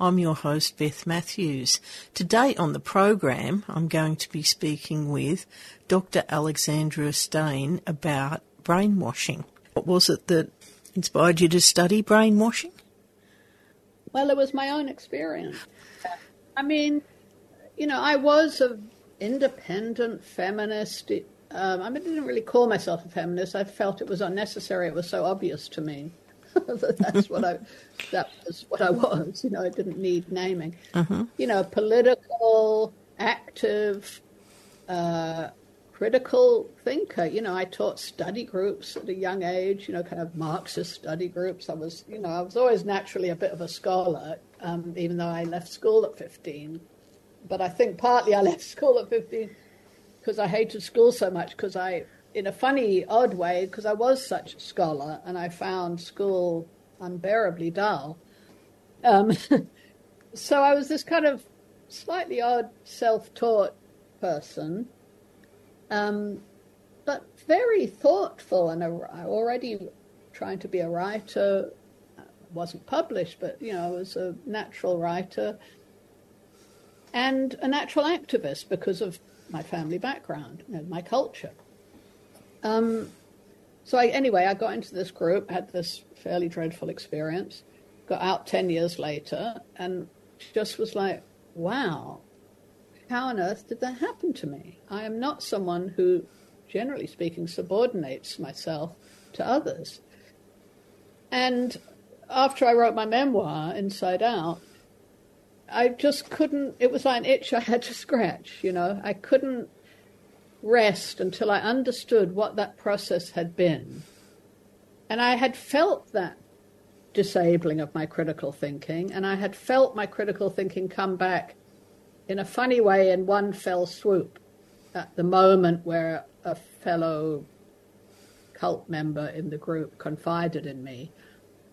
I'm your host, Beth Matthews. Today on the program, I'm going to be speaking with Dr. Alexandra Stein about brainwashing. What was it that inspired you to study brainwashing? Well, it was my own experience. I mean, you know, I was an independent feminist. Um, I mean, I didn't really call myself a feminist. I felt it was unnecessary. It was so obvious to me that's what I that was what I was. You know, I didn't need naming. You know, political, active, uh, critical thinker. You know, I taught study groups at a young age. You know, kind of Marxist study groups. I was, you know, I was always naturally a bit of a scholar, um, even though I left school at fifteen. But I think partly I left school at fifteen because I hated school so much because I, in a funny, odd way, because I was such a scholar and I found school unbearably dull. Um, so I was this kind of slightly odd, self-taught person, um, but very thoughtful and already trying to be a writer. I wasn't published, but you know, I was a natural writer and a natural activist because of my family background and my culture. Um, so I, anyway, I got into this group, had this fairly dreadful experience, got out 10 years later, and just was like, wow, how on earth did that happen to me? I am not someone who, generally speaking, subordinates myself to others. And after I wrote my memoir, Inside Out, I just couldn't, it was like an itch I had to scratch, you know. I couldn't rest until I understood what that process had been. And I had felt that disabling of my critical thinking, and I had felt my critical thinking come back in a funny way in one fell swoop at the moment where a fellow cult member in the group confided in me.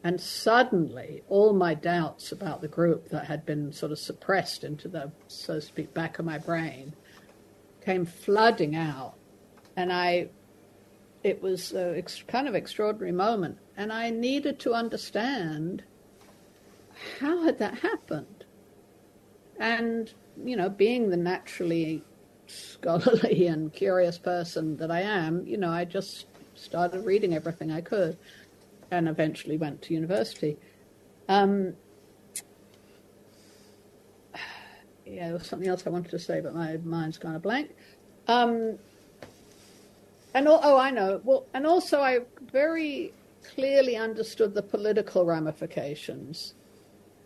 And suddenly, all my doubts about the group that had been sort of suppressed into the, so to speak, back of my brain came flooding out. And I, it was a ex- kind of extraordinary moment. And I needed to understand how had that happened? And, you know, being the naturally scholarly and curious person that I am, you know, I just started reading everything I could and eventually went to university. Um, yeah, there was something else I wanted to say, but my mind's gone a blank. Um, and al- oh, I know. Well, and also I very clearly understood the political ramifications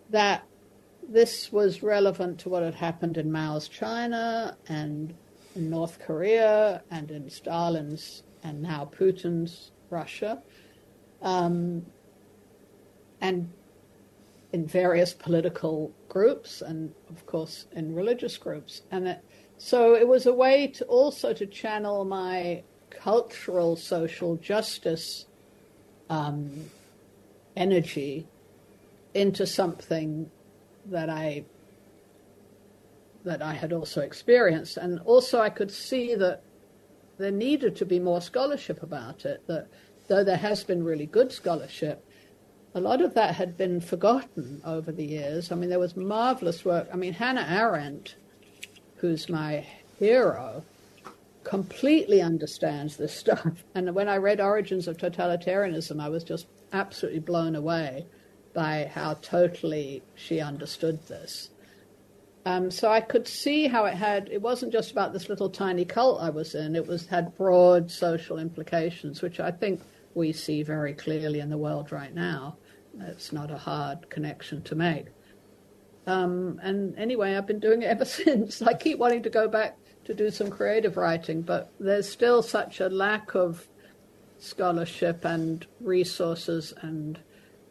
that this was relevant to what had happened in Mao's China and in North Korea and in Stalin's and now Putin's Russia um, and in various political groups and of course in religious groups. And it, so it was a way to also to channel my cultural social justice um, energy into something that I that I had also experienced. And also I could see that there needed to be more scholarship about it that though there has been really good scholarship, a lot of that had been forgotten over the years. I mean, there was marvelous work. I mean, Hannah Arendt, who's my hero, completely understands this stuff. And when I read Origins of Totalitarianism, I was just absolutely blown away by how totally she understood this. Um, so I could see how it had. It wasn't just about this little tiny cult I was in. It was had broad social implications, which I think we see very clearly in the world right now. It's not a hard connection to make. Um, and anyway, I've been doing it ever since. I keep wanting to go back to do some creative writing, but there's still such a lack of scholarship and resources and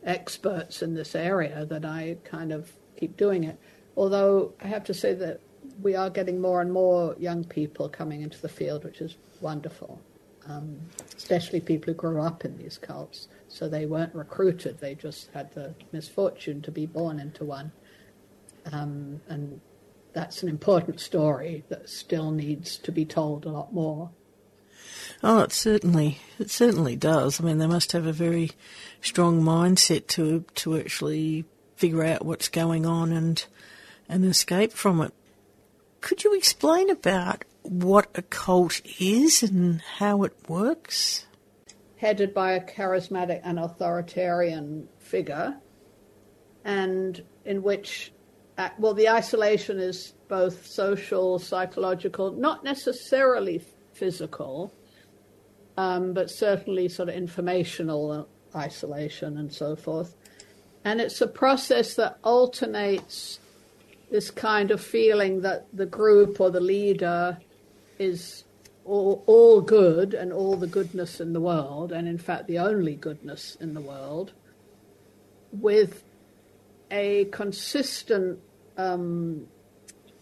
experts in this area that I kind of keep doing it. Although I have to say that we are getting more and more young people coming into the field, which is wonderful, um, especially people who grew up in these cults. So they weren't recruited, they just had the misfortune to be born into one. Um, and that's an important story that still needs to be told a lot more. Oh, it certainly it certainly does. I mean, they must have a very strong mindset to to actually figure out what's going on and and escape from it. Could you explain about what a cult is and how it works? Headed by a charismatic and authoritarian figure, and in which, uh, well, the isolation is both social, psychological, not necessarily physical, um, but certainly sort of informational isolation and so forth. And it's a process that alternates this kind of feeling that the group or the leader is all, all, good and all the goodness in the world, and in fact, the only goodness in the world, with a consistent um,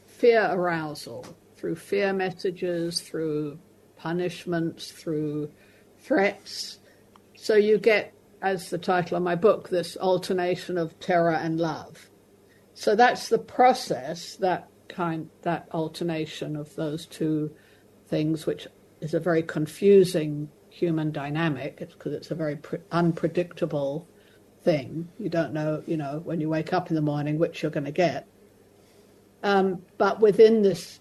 fear arousal through fear messages, through punishments, through threats. So you get, as the title of my book, this alternation of terror and love. So that's the process, that kind, that alternation of those two things, which is a very confusing human dynamic It's because it's, a very pre- unpredictable thing. You don't know, you know, when you wake up in the morning which you're going to get. Um, but within this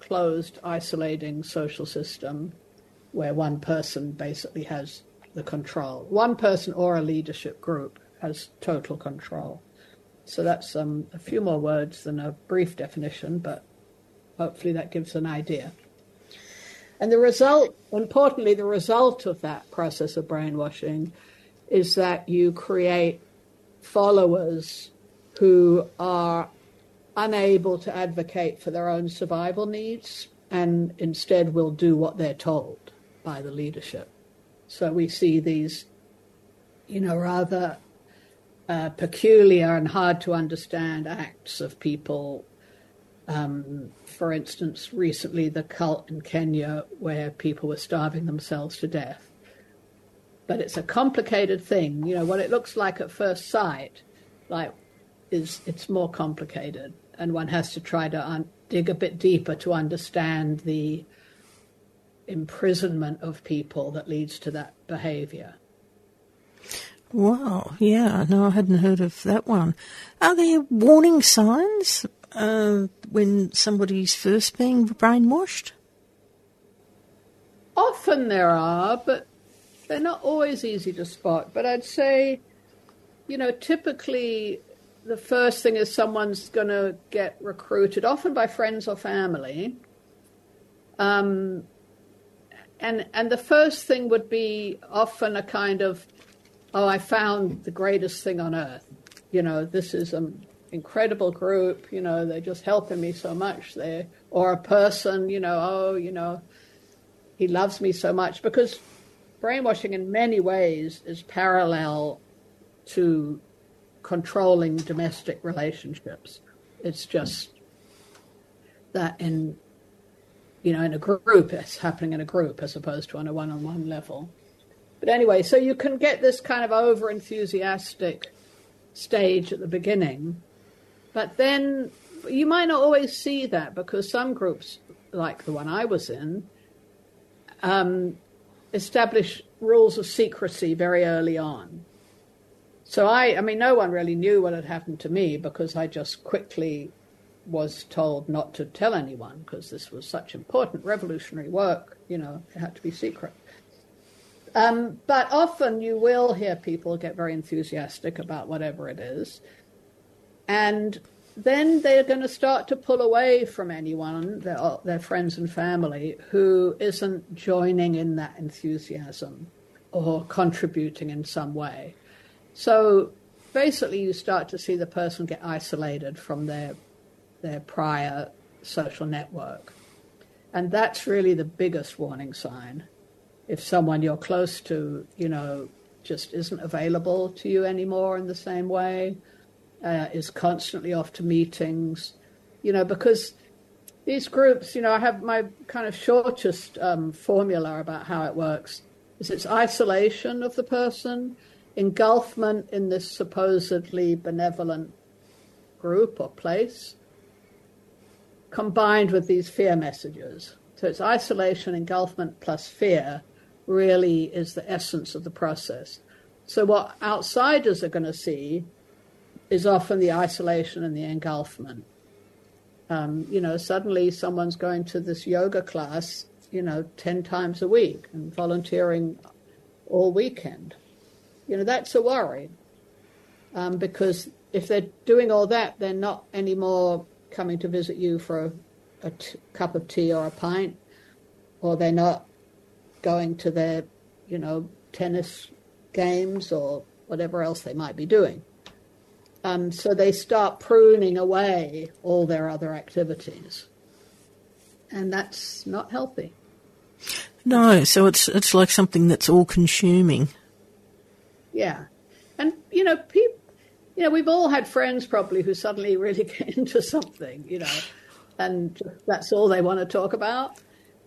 closed, isolating social system, where one person basically has the control, one person or a leadership group has total control. So that's um, a few more words than a brief definition, but hopefully that gives an idea. And the result, importantly, the result of that process of brainwashing is that you create followers who are unable to advocate for their own survival needs and instead will do what they're told by the leadership. So we see these, you know, rather uh, peculiar and hard to understand acts of people. Um, for instance, recently the cult in Kenya where people were starving themselves to death. But it's a complicated thing. You know, what it looks like at first sight, like, is it's more complicated, and one has to try to un- dig a bit deeper to understand the imprisonment of people that leads to that behavior. Wow, yeah, no, I hadn't heard of that one. Are there warning signs uh, when somebody's first being brainwashed? Often there are, but they're not always easy to spot. But I'd say, you know, typically the first thing is someone's going to get recruited, often by friends or family. Um, and and the first thing would be often a kind of oh, I found the greatest thing on earth. You know, this is an incredible group. You know, they're just helping me so much there. Or a person, you know, oh, you know, he loves me so much. Because brainwashing in many ways is parallel to controlling domestic relationships. It's just that in you know in a group it's happening in a group as opposed to on a one-on-one level but anyway, so you can get this kind of over enthusiastic stage at the beginning, but then you might not always see that because some groups, like the one I was in, um, establish rules of secrecy very early on. So I, I mean, no one really knew what had happened to me because I just quickly was told not to tell anyone because this was such important revolutionary work. You know, it had to be secret. Um, but often you will hear people get very enthusiastic about whatever it is. And then they're going to start to pull away from anyone, their, their friends and family, who isn't joining in that enthusiasm. or contributing in some way. So basically, you start to see the person get isolated from their their prior social network, and that's really the biggest warning sign. If someone you're close to, you know, just isn't available to you anymore in the same way, uh, is constantly off to meetings, you know, because these groups, you know, I have my kind of shortest um, formula about how it works is it's isolation of the person, engulfment in this supposedly benevolent group or place, combined with these fear messages. So it's isolation, engulfment plus fear really is the essence of the process. So what outsiders are going to see is often the isolation and the engulfment. Um, you know, suddenly someone's going to this yoga class you know, 10 times a week and volunteering all weekend. You know, that's a worry um, because if they're doing all that, they're not anymore coming to visit you for a, a t- cup of tea or a pint, or they're not going to their, you know, tennis games or whatever else they might be doing. Um, so they start pruning away all their other activities. And that's not healthy. No, so it's it's like something that's all consuming. Yeah, and you know, people, you know, we've all had friends probably who suddenly really get into something, you know, and that's all they want to talk about,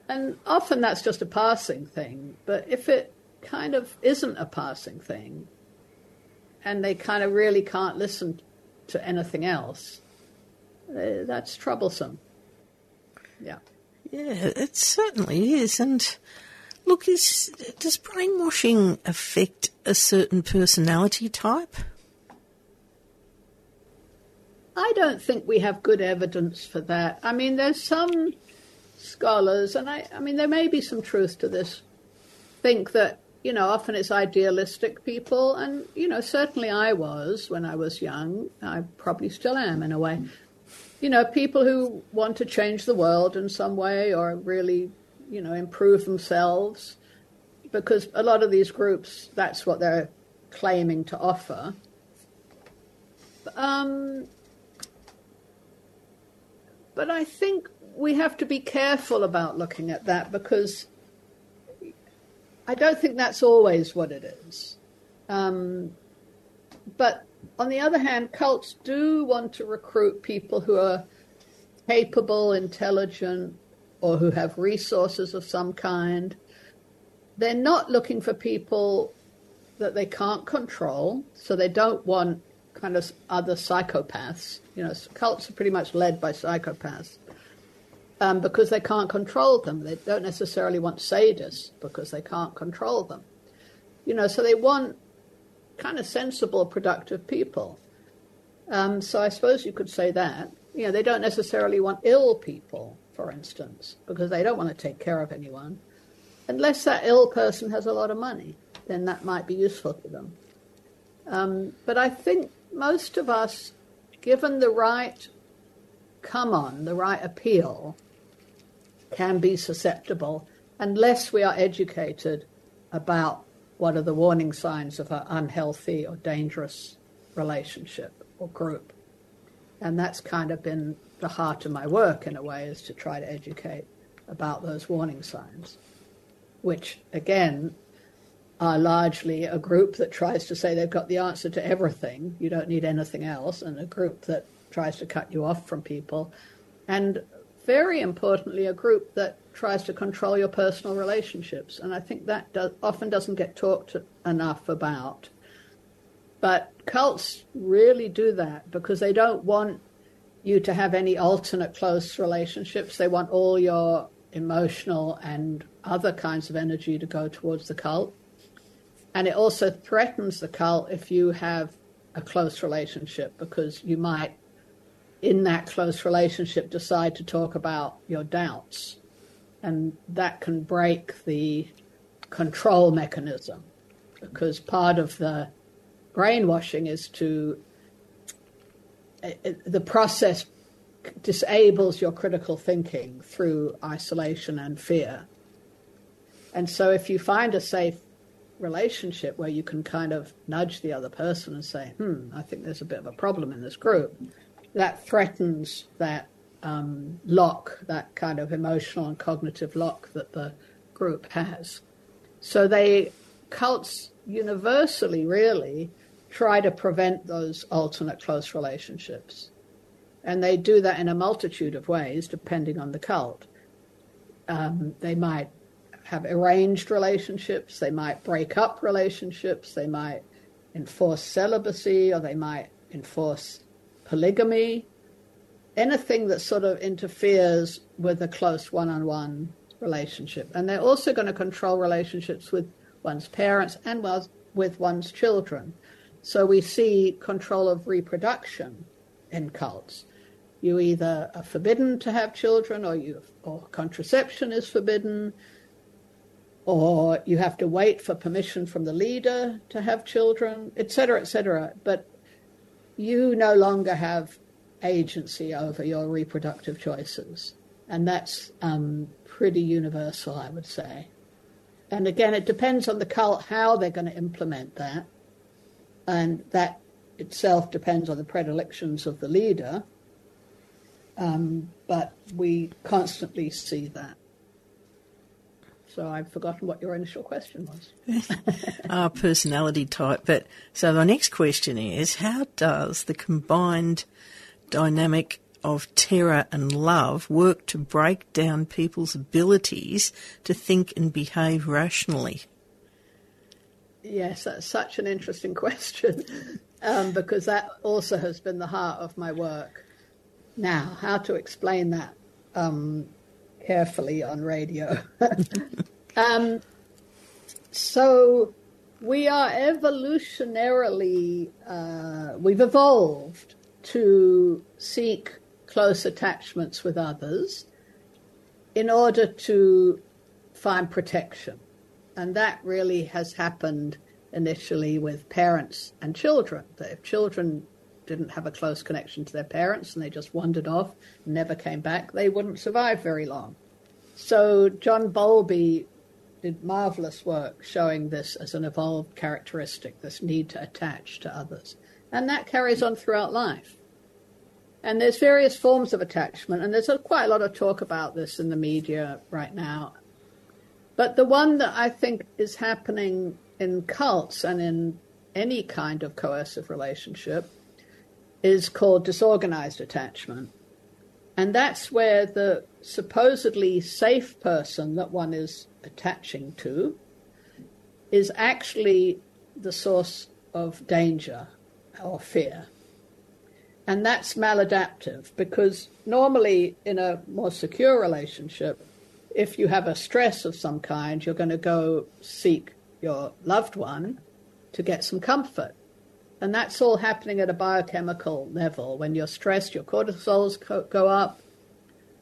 and often that's just a passing thing. But if it kind of isn't a passing thing, and they kind of really can't listen to anything else, uh, that's troublesome. Yeah. Yeah, it certainly is. And look, is, does brainwashing affect a certain personality type? I don't think we have good evidence for that. I mean, there's some scholars, and I, I mean, there may be some truth to this, think that, you know, often it's idealistic people, and, you know, certainly I was when I was young. I probably still am in a way you know, people who want to change the world in some way or really, you know, improve themselves, because a lot of these groups, that's what they're claiming to offer. Um, but I think we have to be careful about looking at that because I don't think that's always what it is. Um, but on the other hand, cults do want to recruit people who are capable, intelligent, or who have resources of some kind. They're not looking for people that they can't control, so they don't want kind of other psychopaths. You know, cults are pretty much led by psychopaths um, because they can't control them. They don't necessarily want sadists because they can't control them. You know, so they want kind of sensible, productive people. Um, so I suppose you could say that. You know, they don't necessarily want ill people, for instance, because they don't want to take care of anyone. Unless that ill person has a lot of money, then that might be useful to them. Um, but I think most of us, given the right come on, the right appeal, can be susceptible unless we are educated about what are the warning signs of an unhealthy or dangerous relationship or group. And that's kind of been the heart of my work in a way, is to try to educate about those warning signs, which again are largely a group that tries to say they've got the answer to everything, you don't need anything else, and a group that tries to cut you off from people. And very importantly, a group that tries to control your personal relationships. And I think that often doesn't get talked enough about. But cults really do that because they don't want you to have any alternate close relationships. They want all your emotional and other kinds of energy to go towards the cult. And it also threatens the cult if you have a close relationship because you might, in that close relationship, decide to talk about your doubts and that can break the control mechanism because part of the brainwashing is to the process disables your critical thinking through isolation and fear. And so if you find a safe relationship where you can kind of nudge the other person and say, hmm, I think there's a bit of a problem in this group, that threatens that um, lock, that kind of emotional and cognitive lock that the group has. So they, cults universally really, try to prevent those alternate close relationships. And they do that in a multitude of ways, depending on the cult. Um, they might have arranged relationships, they might break up relationships, they might enforce celibacy, or they might enforce polygamy, anything that sort of interferes with a close one on one relationship. And they're also going to control relationships with one's parents and with one's children. So we see control of reproduction in cults. You either are forbidden to have children, or you or contraception is forbidden, or you have to wait for permission from the leader to have children, etc., etc. But you no longer have agency over your reproductive choices, and that's um, pretty universal, I would say. And again, it depends on the cult how they're going to implement that, and that itself depends on the predilections of the leader. Um, but we constantly see that. So I've forgotten what your initial question was. Our personality type. But so the next question is how does the combined dynamic of terror and love work to break down people's abilities to think and behave rationally? Yes, that's such an interesting question um, because that also has been the heart of my work. Now, how to explain that um, carefully on radio? um, so, we are evolutionarily, uh, we've evolved to seek close attachments with others in order to find protection. And that really has happened initially with parents and children. That if children didn't have a close connection to their parents and they just wandered off never came back, they wouldn't survive very long. So John Bowlby did marvelous work showing this as an evolved characteristic, this need to attach to others. And that carries on throughout life. And there's various forms of attachment, and there's a, quite a lot of talk about this in the media right now. But the one that I think is happening in cults and in any kind of coercive relationship is called disorganized attachment. And that's where the supposedly safe person that one is attaching to is actually the source of danger or fear. And that's maladaptive because normally in a more secure relationship, if you have a stress of some kind, you're going to go seek your loved one to get some comfort. And that's all happening at a biochemical level. When you're stressed, your cortisols go up.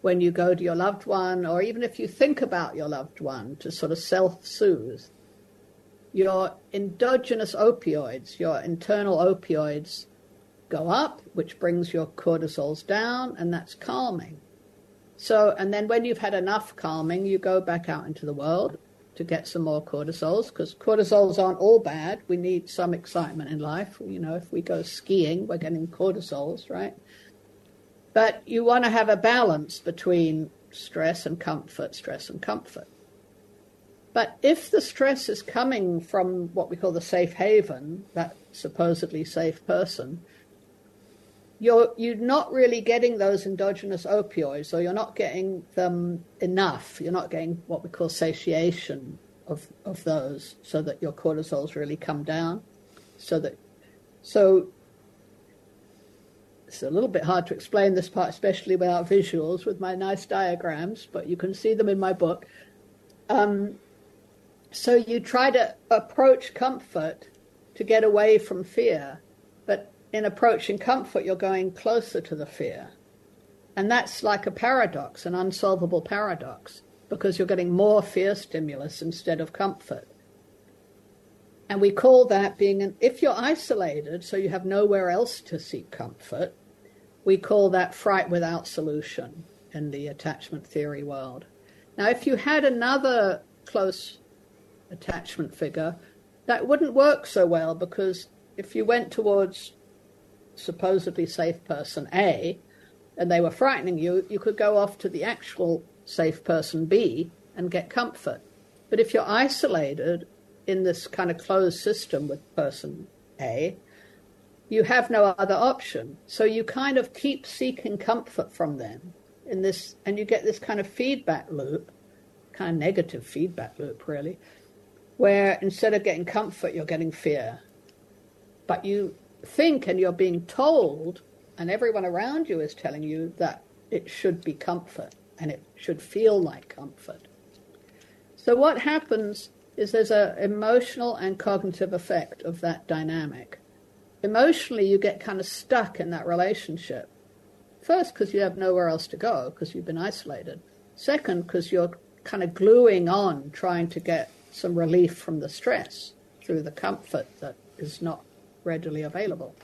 When you go to your loved one, or even if you think about your loved one to sort of self soothe, your endogenous opioids, your internal opioids, go up, which brings your cortisols down, and that's calming. So, and then when you've had enough calming, you go back out into the world to get some more cortisols because cortisols aren't all bad. We need some excitement in life. You know, if we go skiing, we're getting cortisols, right? But you want to have a balance between stress and comfort, stress and comfort. But if the stress is coming from what we call the safe haven, that supposedly safe person, you're you're not really getting those endogenous opioids, or you're not getting them enough. You're not getting what we call satiation of of those, so that your cortisols really come down. So that so it's a little bit hard to explain this part, especially without visuals, with my nice diagrams, but you can see them in my book. Um, so you try to approach comfort to get away from fear, in approaching comfort, you're going closer to the fear. And that's like a paradox, an unsolvable paradox, because you're getting more fear stimulus instead of comfort. And we call that being an, if you're isolated, so you have nowhere else to seek comfort, we call that fright without solution in the attachment theory world. Now, if you had another close attachment figure that wouldn't work so well because if you went towards supposedly safe person A and they were frightening you, you could go off to the actual safe person B and get comfort. But if you're isolated in this kind of closed system with person A, you have no other option. So you kind of keep seeking comfort from them in this, and you get this kind of feedback loop, kind of negative feedback loop, really, where instead of getting comfort, you're getting fear. But you think and you're being told, and everyone around you is telling you that it should be comfort and it should feel like comfort. So what happens is there's an emotional and cognitive effect of that dynamic. Emotionally, you get kind of stuck in that relationship. First, because you have nowhere else to go because you've been isolated. Second, because you're kind of gluing on, trying to get some relief from the stress through the comfort that is not readily available.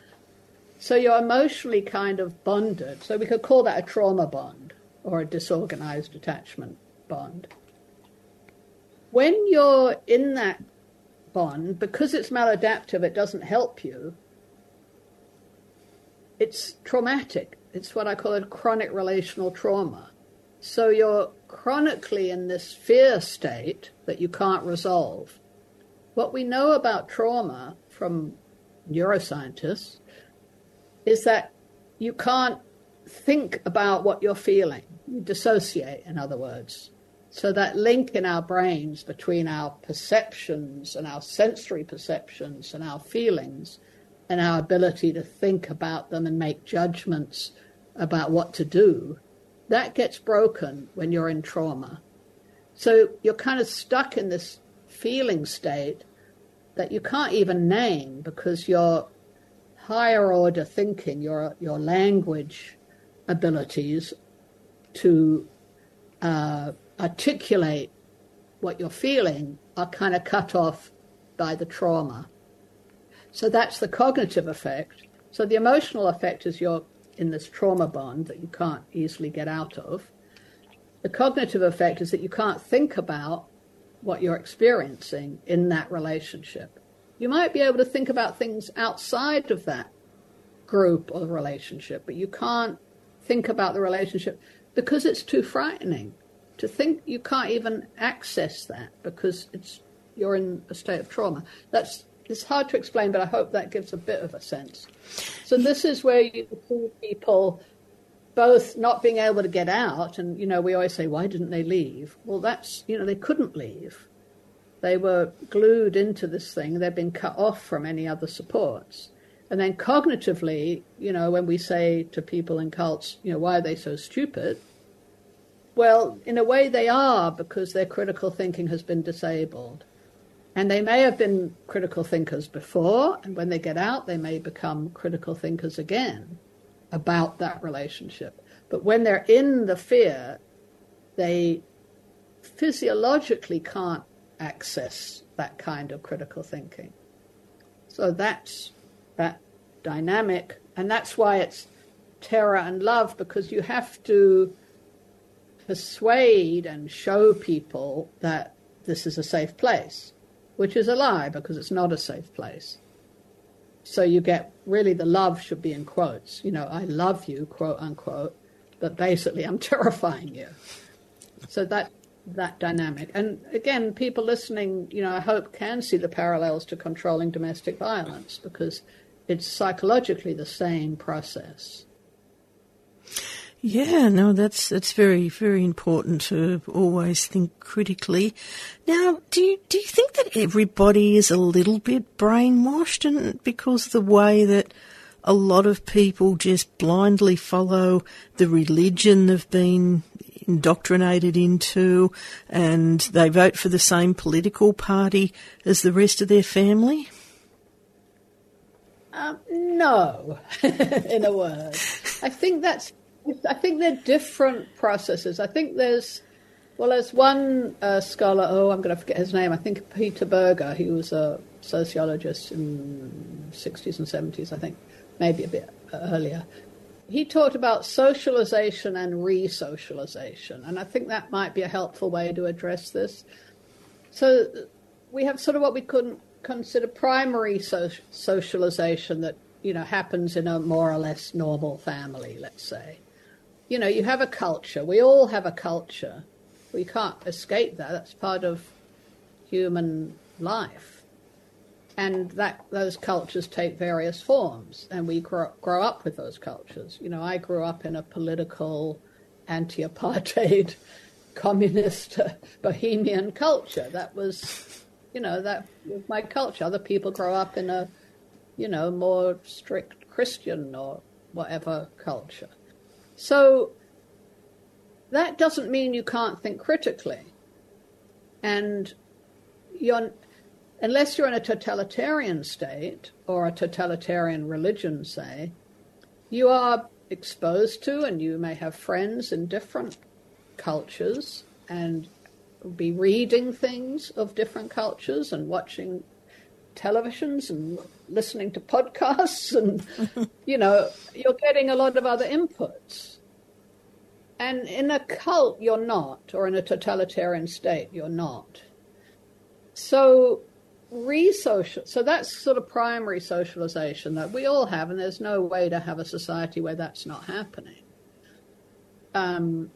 So you're emotionally kind of bonded. So we could call that a trauma bond or a disorganized attachment bond. When you're in that bond, because it's maladaptive, it doesn't help you, it's traumatic. It's what I call a chronic relational trauma. So you're chronically in this fear state that you can't resolve. What we know about trauma from neuroscientists is that you can't think about what you're feeling. You dissociate, in other words. So that link in our brains between our perceptions and our sensory perceptions and our feelings and our ability to think about them and make judgments about what to do, that gets broken when you're in trauma. So you're kind of stuck in this feeling state that you can't even name because your higher order thinking, your your language abilities to uh, articulate what you're feeling are kind of cut off by the trauma. So that's the cognitive effect. So the emotional effect is you're in this trauma bond that you can't easily get out of. The cognitive effect is that you can't think about what you're experiencing in that relationship. You might be able to think about things outside of that group or relationship, but you can't think about the relationship because it's too frightening to think you can't even access that because it's you're in a state of trauma. That's it's hard to explain, but I hope that gives a bit of a sense. So this is where you see people both not being able to get out, and you know we always say, why didn't they leave? Well, that's you know they couldn't leave. They were glued into this thing. They've been cut off from any other supports. And then cognitively, you know, when we say to people in cults, you know, why are they so stupid? Well, in a way they are because their critical thinking has been disabled. And they may have been critical thinkers before, and when they get out, they may become critical thinkers again about that relationship. But when they're in the fear, they physiologically can't access that kind of critical thinking. So that's that dynamic, and that's why it's terror and love, because you have to persuade and show people that this is a safe place which is a lie because it's not a safe place. So you get really the love should be in quotes. You know, I love you, quote unquote, but basically I'm terrifying you. So that that dynamic. And again, people listening, you know, I hope can see the parallels to controlling domestic violence because it's psychologically the same process. Yeah, no, that's that's very very important to always think critically. Now, do you do you think that everybody is a little bit brainwashed, and because the way that a lot of people just blindly follow the religion they've been indoctrinated into, and they vote for the same political party as the rest of their family? Um, no, in a word. I think that's I think they're different processes. I think there's, well, there's one uh, scholar, oh, I'm going to forget his name, I think Peter Berger, he was a sociologist in 60s and 70s, I think, maybe a bit earlier. He talked about socialization and re-socialization, and I think that might be a helpful way to address this. So we have sort of what we couldn't consider primary so- socialization that you know happens in a more or less normal family, let's say. You know, you have a culture. We all have a culture. We can't escape that. That's part of human life. And that those cultures take various forms, and we grow, grow up with those cultures. You know, I grew up in a political, anti-apartheid, communist, bohemian culture. That was, you know, that was my culture. Other people grow up in a, you know, more strict Christian or whatever culture. So that doesn't mean you can't think critically. And you're, unless you're in a totalitarian state or a totalitarian religion, say, you are exposed to and you may have friends in different cultures and be reading things of different cultures and watching televisions and listening to podcasts and you know you're getting a lot of other inputs. And in a cult you're not or in a totalitarian state you're not. So resocial so that's sort of primary socialization that we all have and there's no way to have a society where that's not happening. Um,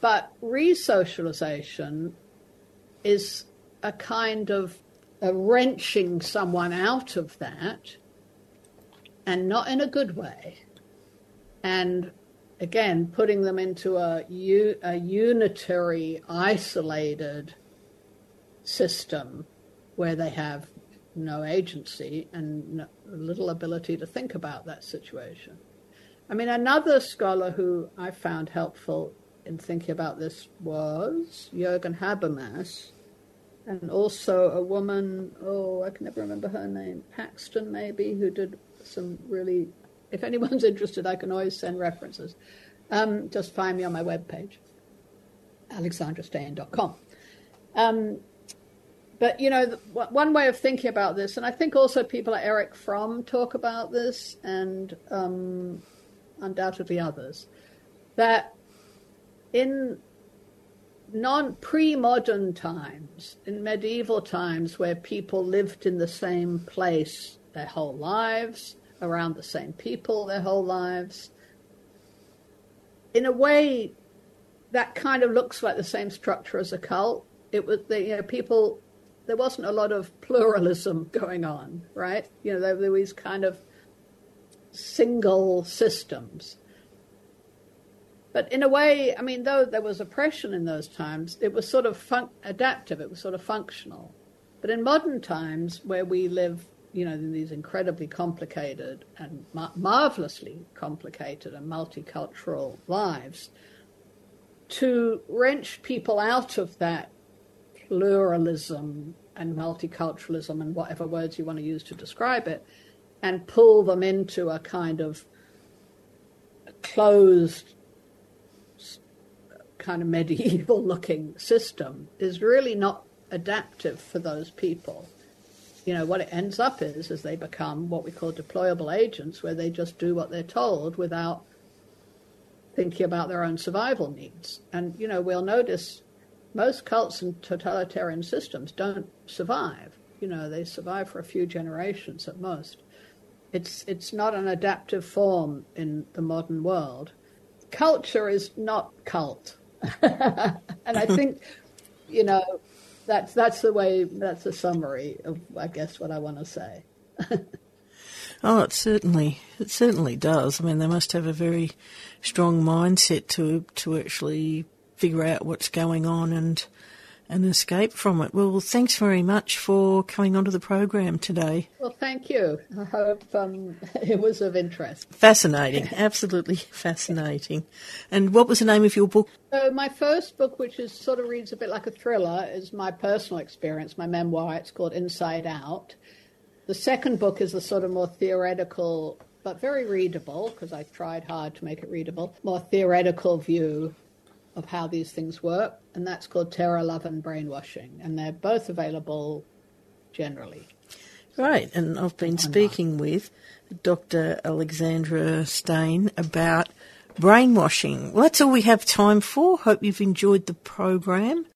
but resocialization is a kind of a wrenching someone out of that and not in a good way and again putting them into a, a unitary isolated system where they have no agency and no, little ability to think about that situation. I mean, another scholar who I found helpful in thinking about this was Jürgen Habermas, and also a woman, oh, I can never remember her name, Paxton maybe, who did some really, if anyone's interested, I can always send references. Um, just find me on my webpage, alexandrastein.com. Um, but you know, one way of thinking about this, and I think also people like Erich Fromm talk about this, and um, undoubtedly others, that in non pre-modern times, in medieval times, where people lived in the same place their whole lives, around the same people their whole lives, in a way, that kind of looks like the same structure as a cult. It was you know people there wasn't a lot of pluralism going on, right? You know, there were these kind of single systems. But in a way, I mean, though there was oppression in those times, it was sort of fun- adaptive, it was sort of functional. But in modern times, where we live, you know, in these incredibly complicated and mar- marvelously complicated and multicultural lives, to wrench people out of that pluralism and multiculturalism and whatever words you want to use to describe it, and pull them into a kind of closed, kind of medieval looking system is really not adaptive for those people. You know, what it ends up is, is they become what we call deployable agents, where they just do what they're told without thinking about their own survival needs. And, you know, we'll notice most cults and totalitarian systems don't survive. You know, they survive for a few generations at most. It's it's not an adaptive form in the modern world. Culture is not cult, and I think, you know, that's that's the way. That's a summary of, I guess, what I want to say. oh, it certainly it certainly does. I mean, they must have a very strong mindset to to actually figure out what's going on and and escape from it. Well, thanks very much for coming onto the program today. Well, thank you. I hope um, it was of interest. Fascinating, absolutely fascinating. And what was the name of your book? So, my first book, which is sort of reads a bit like a thriller, is my personal experience, my memoir. It's called Inside Out. The second book is a sort of more theoretical, but very readable, because I tried hard to make it readable, more theoretical view of how these things work, and that's called Terror, Love, and Brainwashing, and they're both available generally. Right, and I've been speaking with Dr. Alexandra Stein about brainwashing. Well, that's all we have time for. Hope you've enjoyed the program.